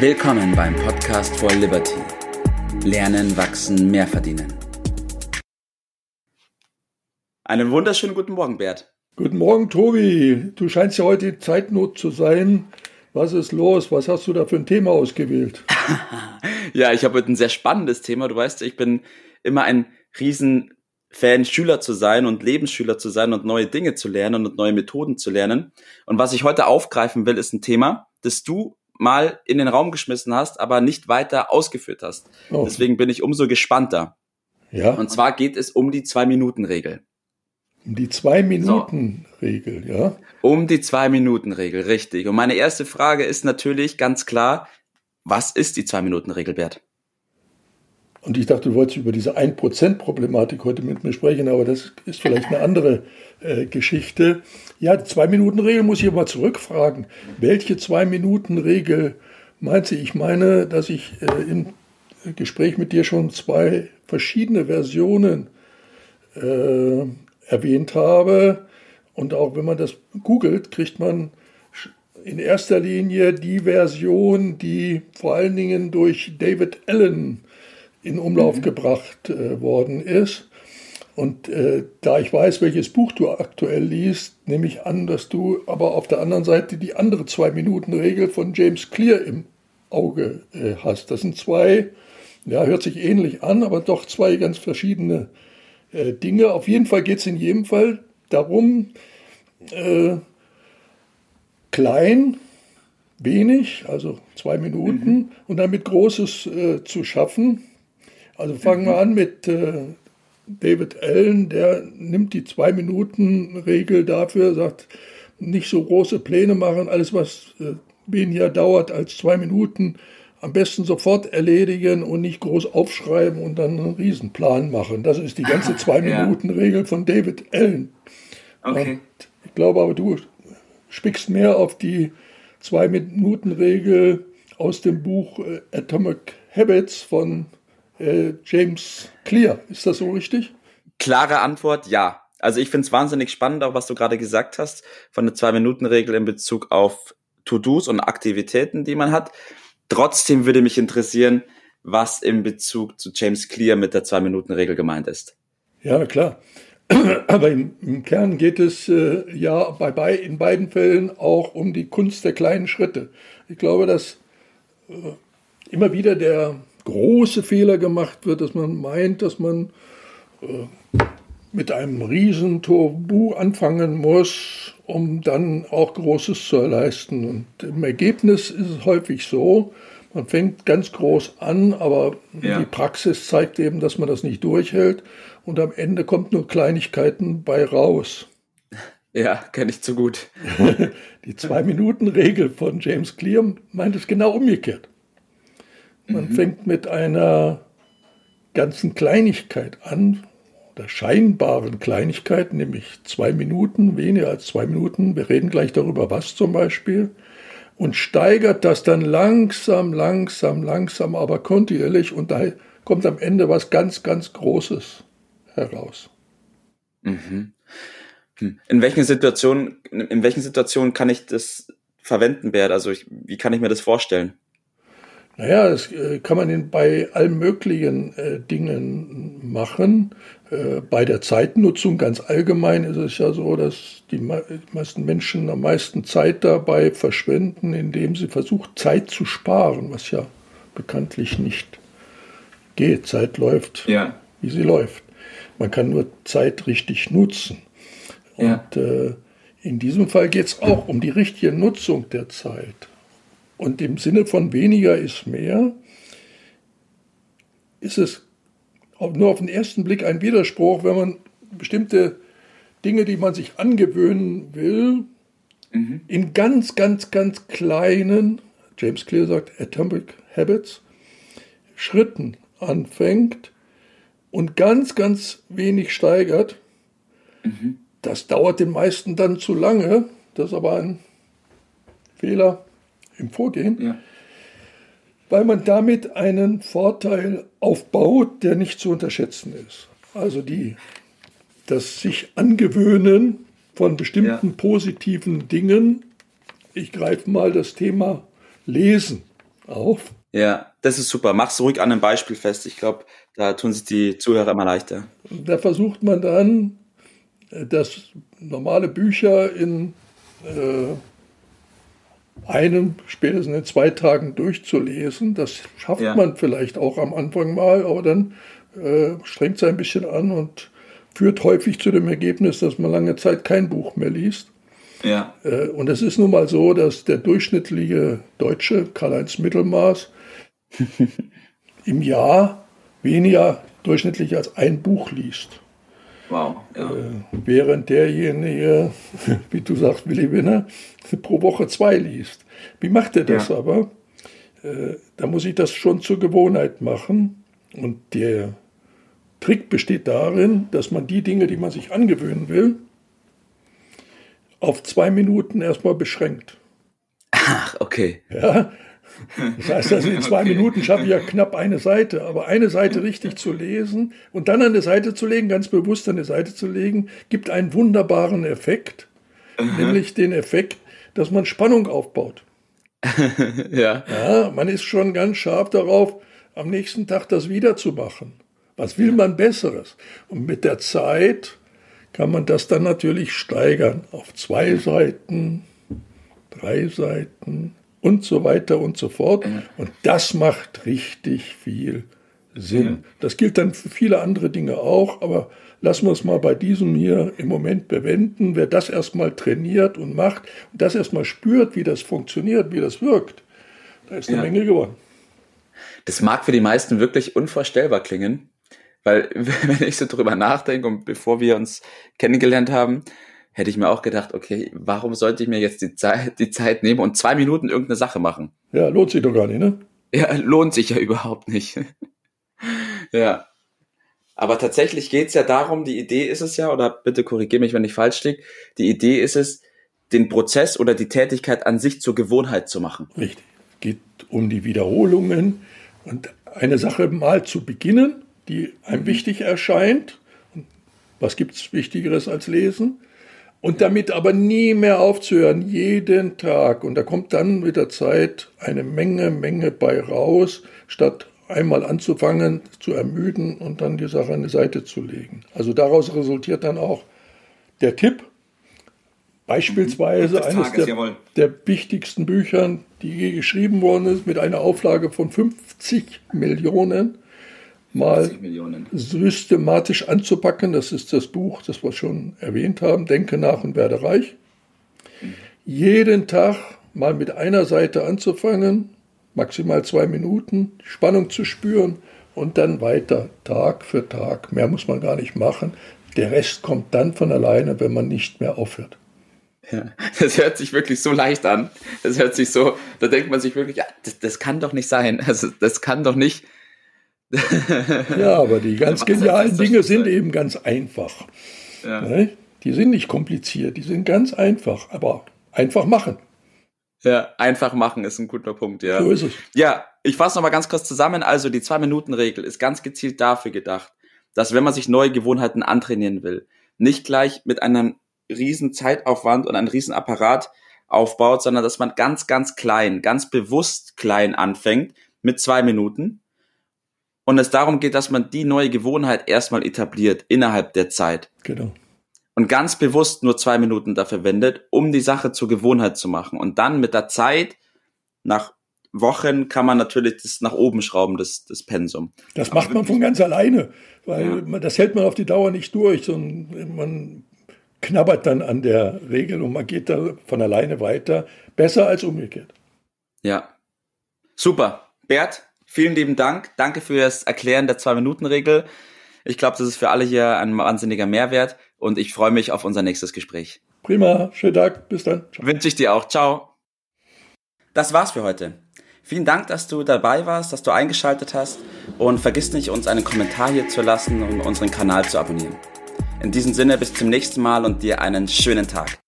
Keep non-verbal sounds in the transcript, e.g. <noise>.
Willkommen beim Podcast for Liberty. Lernen, wachsen, mehr verdienen. Einen wunderschönen guten Morgen, Bert. Guten Morgen, Tobi. Du scheinst ja heute in Zeitnot zu sein. Was ist los? Was hast du da für ein Thema ausgewählt? <laughs> ja, ich habe heute ein sehr spannendes Thema. Du weißt, ich bin immer ein riesen Fan, Schüler zu sein und Lebensschüler zu sein und neue Dinge zu lernen und neue Methoden zu lernen. Und was ich heute aufgreifen will, ist ein Thema, das du mal in den Raum geschmissen hast, aber nicht weiter ausgeführt hast. Oh. Deswegen bin ich umso gespannter. Ja. Und zwar geht es um die Zwei-Minuten-Regel. Um die Zwei-Minuten-Regel, so. ja? Um die Zwei-Minuten-Regel, richtig. Und meine erste Frage ist natürlich ganz klar, was ist die Zwei-Minuten-Regel, Bert? Und ich dachte, du wolltest über diese 1%-Problematik heute mit mir sprechen, aber das ist vielleicht eine andere äh, Geschichte. Ja, die Zwei-Minuten-Regel muss ich aber zurückfragen. Welche Zwei-Minuten-Regel meint sie? Ich meine, dass ich äh, im Gespräch mit dir schon zwei verschiedene Versionen äh, erwähnt habe. Und auch wenn man das googelt, kriegt man in erster Linie die Version, die vor allen Dingen durch David Allen in Umlauf mhm. gebracht äh, worden ist. Und äh, da ich weiß, welches Buch du aktuell liest, nehme ich an, dass du aber auf der anderen Seite die andere Zwei-Minuten-Regel von James Clear im Auge äh, hast. Das sind zwei, ja, hört sich ähnlich an, aber doch zwei ganz verschiedene äh, Dinge. Auf jeden Fall geht es in jedem Fall darum, äh, klein, wenig, also zwei Minuten, mhm. und damit Großes äh, zu schaffen. Also fangen wir an mit äh, David Allen, der nimmt die Zwei-Minuten-Regel dafür, sagt, nicht so große Pläne machen, alles was äh, weniger dauert als zwei Minuten, am besten sofort erledigen und nicht groß aufschreiben und dann einen Riesenplan machen. Das ist die ganze <laughs> Zwei-Minuten-Regel von David Allen. Okay. Und ich glaube aber, du spickst mehr auf die Zwei-Minuten-Regel aus dem Buch äh, Atomic Habits von äh, James Clear. Ist das so richtig? Klare Antwort, ja. Also ich finde es wahnsinnig spannend, auch was du gerade gesagt hast, von der Zwei-Minuten-Regel in Bezug auf To-Dos und Aktivitäten, die man hat. Trotzdem würde mich interessieren, was in Bezug zu James Clear mit der Zwei-Minuten-Regel gemeint ist. Ja, klar. <clears throat> Aber im, im Kern geht es äh, ja bei, bei, in beiden Fällen auch um die Kunst der kleinen Schritte. Ich glaube, dass äh, immer wieder der große Fehler gemacht wird, dass man meint, dass man äh, mit einem riesen Turbu anfangen muss, um dann auch Großes zu leisten. Und im Ergebnis ist es häufig so, man fängt ganz groß an, aber ja. die Praxis zeigt eben, dass man das nicht durchhält und am Ende kommt nur Kleinigkeiten bei raus. Ja, kenne ich zu gut. <laughs> die Zwei-Minuten-Regel von James Clear meint es genau umgekehrt. Man mhm. fängt mit einer ganzen Kleinigkeit an, oder scheinbaren Kleinigkeit, nämlich zwei Minuten, weniger als zwei Minuten. Wir reden gleich darüber, was zum Beispiel. Und steigert das dann langsam, langsam, langsam, aber kontinuierlich. Und da kommt am Ende was ganz, ganz Großes heraus. Mhm. Hm. In welchen Situationen, in welchen Situationen kann ich das verwenden, Bert? Also ich, wie kann ich mir das vorstellen? Naja, das äh, kann man bei allen möglichen äh, Dingen machen. Äh, bei der Zeitnutzung ganz allgemein ist es ja so, dass die, die meisten Menschen am meisten Zeit dabei verschwenden, indem sie versuchen, Zeit zu sparen, was ja bekanntlich nicht geht. Zeit läuft, ja. wie sie läuft. Man kann nur Zeit richtig nutzen. Und ja. äh, in diesem Fall geht es auch um die richtige Nutzung der Zeit. Und im Sinne von weniger ist mehr, ist es nur auf den ersten Blick ein Widerspruch, wenn man bestimmte Dinge, die man sich angewöhnen will, mhm. in ganz, ganz, ganz kleinen, James Clear sagt Atomic Habits, Schritten anfängt und ganz, ganz wenig steigert. Mhm. Das dauert den meisten dann zu lange. Das ist aber ein Fehler, im Vorgehen, ja. weil man damit einen Vorteil aufbaut, der nicht zu unterschätzen ist. Also die, das sich angewöhnen von bestimmten ja. positiven Dingen. Ich greife mal das Thema Lesen auf. Ja, das ist super. Mach's ruhig an einem Beispiel fest. Ich glaube, da tun sich die Zuhörer immer leichter. Da versucht man dann, äh, das normale Bücher in äh, einem, spätestens in zwei Tagen durchzulesen. Das schafft ja. man vielleicht auch am Anfang mal, aber dann äh, strengt es ein bisschen an und führt häufig zu dem Ergebnis, dass man lange Zeit kein Buch mehr liest. Ja. Äh, und es ist nun mal so, dass der durchschnittliche Deutsche, Karl-Heinz Mittelmaß, <laughs> im Jahr weniger durchschnittlich als ein Buch liest. Wow. Ja. Äh, während derjenige, <laughs> wie du sagst, Willi Winner, pro Woche zwei liest. Wie macht er das ja. aber? Äh, da muss ich das schon zur Gewohnheit machen. Und der Trick besteht darin, dass man die Dinge, die man sich angewöhnen will, auf zwei Minuten erstmal beschränkt. Ach, okay. Ja, das heißt, also in zwei okay. Minuten schaffe ich ja knapp eine Seite, aber eine Seite richtig zu lesen und dann an der Seite zu legen, ganz bewusst an der Seite zu legen, gibt einen wunderbaren Effekt, mhm. nämlich den Effekt, dass man Spannung aufbaut. <laughs> ja. ja. Man ist schon ganz scharf darauf, am nächsten Tag das wieder zu machen. Was will man Besseres? Und mit der Zeit kann man das dann natürlich steigern auf zwei Seiten, drei Seiten, und so weiter und so fort. Und das macht richtig viel Sinn. Das gilt dann für viele andere Dinge auch, aber lassen wir es mal bei diesem hier im Moment bewenden. Wer das erstmal trainiert und macht und das erstmal spürt, wie das funktioniert, wie das wirkt, da ist eine ja. Menge geworden. Das mag für die meisten wirklich unvorstellbar klingen, weil <laughs> wenn ich so drüber nachdenke und bevor wir uns kennengelernt haben, hätte ich mir auch gedacht, okay, warum sollte ich mir jetzt die Zeit, die Zeit nehmen und zwei Minuten irgendeine Sache machen? Ja, lohnt sich doch gar nicht, ne? Ja, lohnt sich ja <laughs> überhaupt nicht. ja. Aber tatsächlich geht's ja darum, die Idee ist es ja, oder bitte korrigiere mich, wenn ich falsch liege, die Idee ist es, den Prozess oder die Tätigkeit an sich zur Gewohnheit zu machen. Richtig. Es geht um die Wiederholungen und eine Sache mal zu beginnen, die einem wichtig erscheint. Was gibt's Wichtigeres als Lesen? Und damit aber nie mehr aufzuhören, jeden Tag. Und da kommt dann mit der Zeit eine Menge, Menge bei raus, statt einmal anzufangen, zu ermüden und dann die Sache an die Seite zu legen. Also daraus resultiert dann auch der Tipp, beispielsweise eines der, der, wichtigsten Büchern, die je geschrieben worden ist, mit einer Auflage von 50 Millionen mal systematisch anzupacken. Das ist das Buch, das wir schon erwähnt haben, Denke nach und werde reich. Jeden Tag mal mit einer Seite anzufangen, maximal zwei Minuten, Spannung zu spüren und dann weiter, Tag für Tag. Mehr muss man gar nicht machen. Der Rest kommt dann von alleine, wenn man nicht mehr aufhört. Ja, das hört sich wirklich so leicht an. Das hört sich so, da denkt man sich wirklich, ja, das, das kann doch nicht sein. Also, das kann doch nicht ja, aber die ganz <laughs> genialen Dinge sind eben ganz einfach. Ja. Ne? Die sind nicht kompliziert, die sind ganz einfach, aber einfach machen. Ja, einfach machen ist ein guter Punkt, ja. So ist es. Ja, ich fasse nochmal ganz kurz zusammen. Also die Zwei-Minuten-Regel ist ganz gezielt dafür gedacht, dass wenn man sich neue Gewohnheiten antrainieren will, nicht gleich mit einem riesen Zeitaufwand und einem riesen Apparat aufbaut, sondern dass man ganz, ganz klein, ganz bewusst klein anfängt mit zwei Minuten und es darum geht, dass man die neue Gewohnheit erstmal etabliert innerhalb der Zeit. Genau. Und ganz bewusst nur zwei Minuten dafür wendet, um die Sache zur Gewohnheit zu machen. Und dann mit der Zeit, nach Wochen, kann man natürlich das nach oben schrauben, das, das Pensum. Das macht man von ganz alleine, weil ja. das hält man auf die Dauer nicht durch, sondern man knabbert dann an der Regel und man geht da von alleine weiter. Besser als umgekehrt. Ja. Super. Bert, Vielen lieben Dank. Danke fürs Erklären der Zwei-Minuten-Regel. Ich glaube, das ist für alle hier ein wahnsinniger Mehrwert und ich freue mich auf unser nächstes Gespräch. Prima, schönen Tag, bis dann. Ciao. Wünsche ich dir auch. Ciao. Das war's für heute. Vielen Dank, dass du dabei warst, dass du eingeschaltet hast und vergiss nicht, uns einen Kommentar hier zu lassen und unseren Kanal zu abonnieren. In diesem Sinne, bis zum nächsten Mal und dir einen schönen Tag.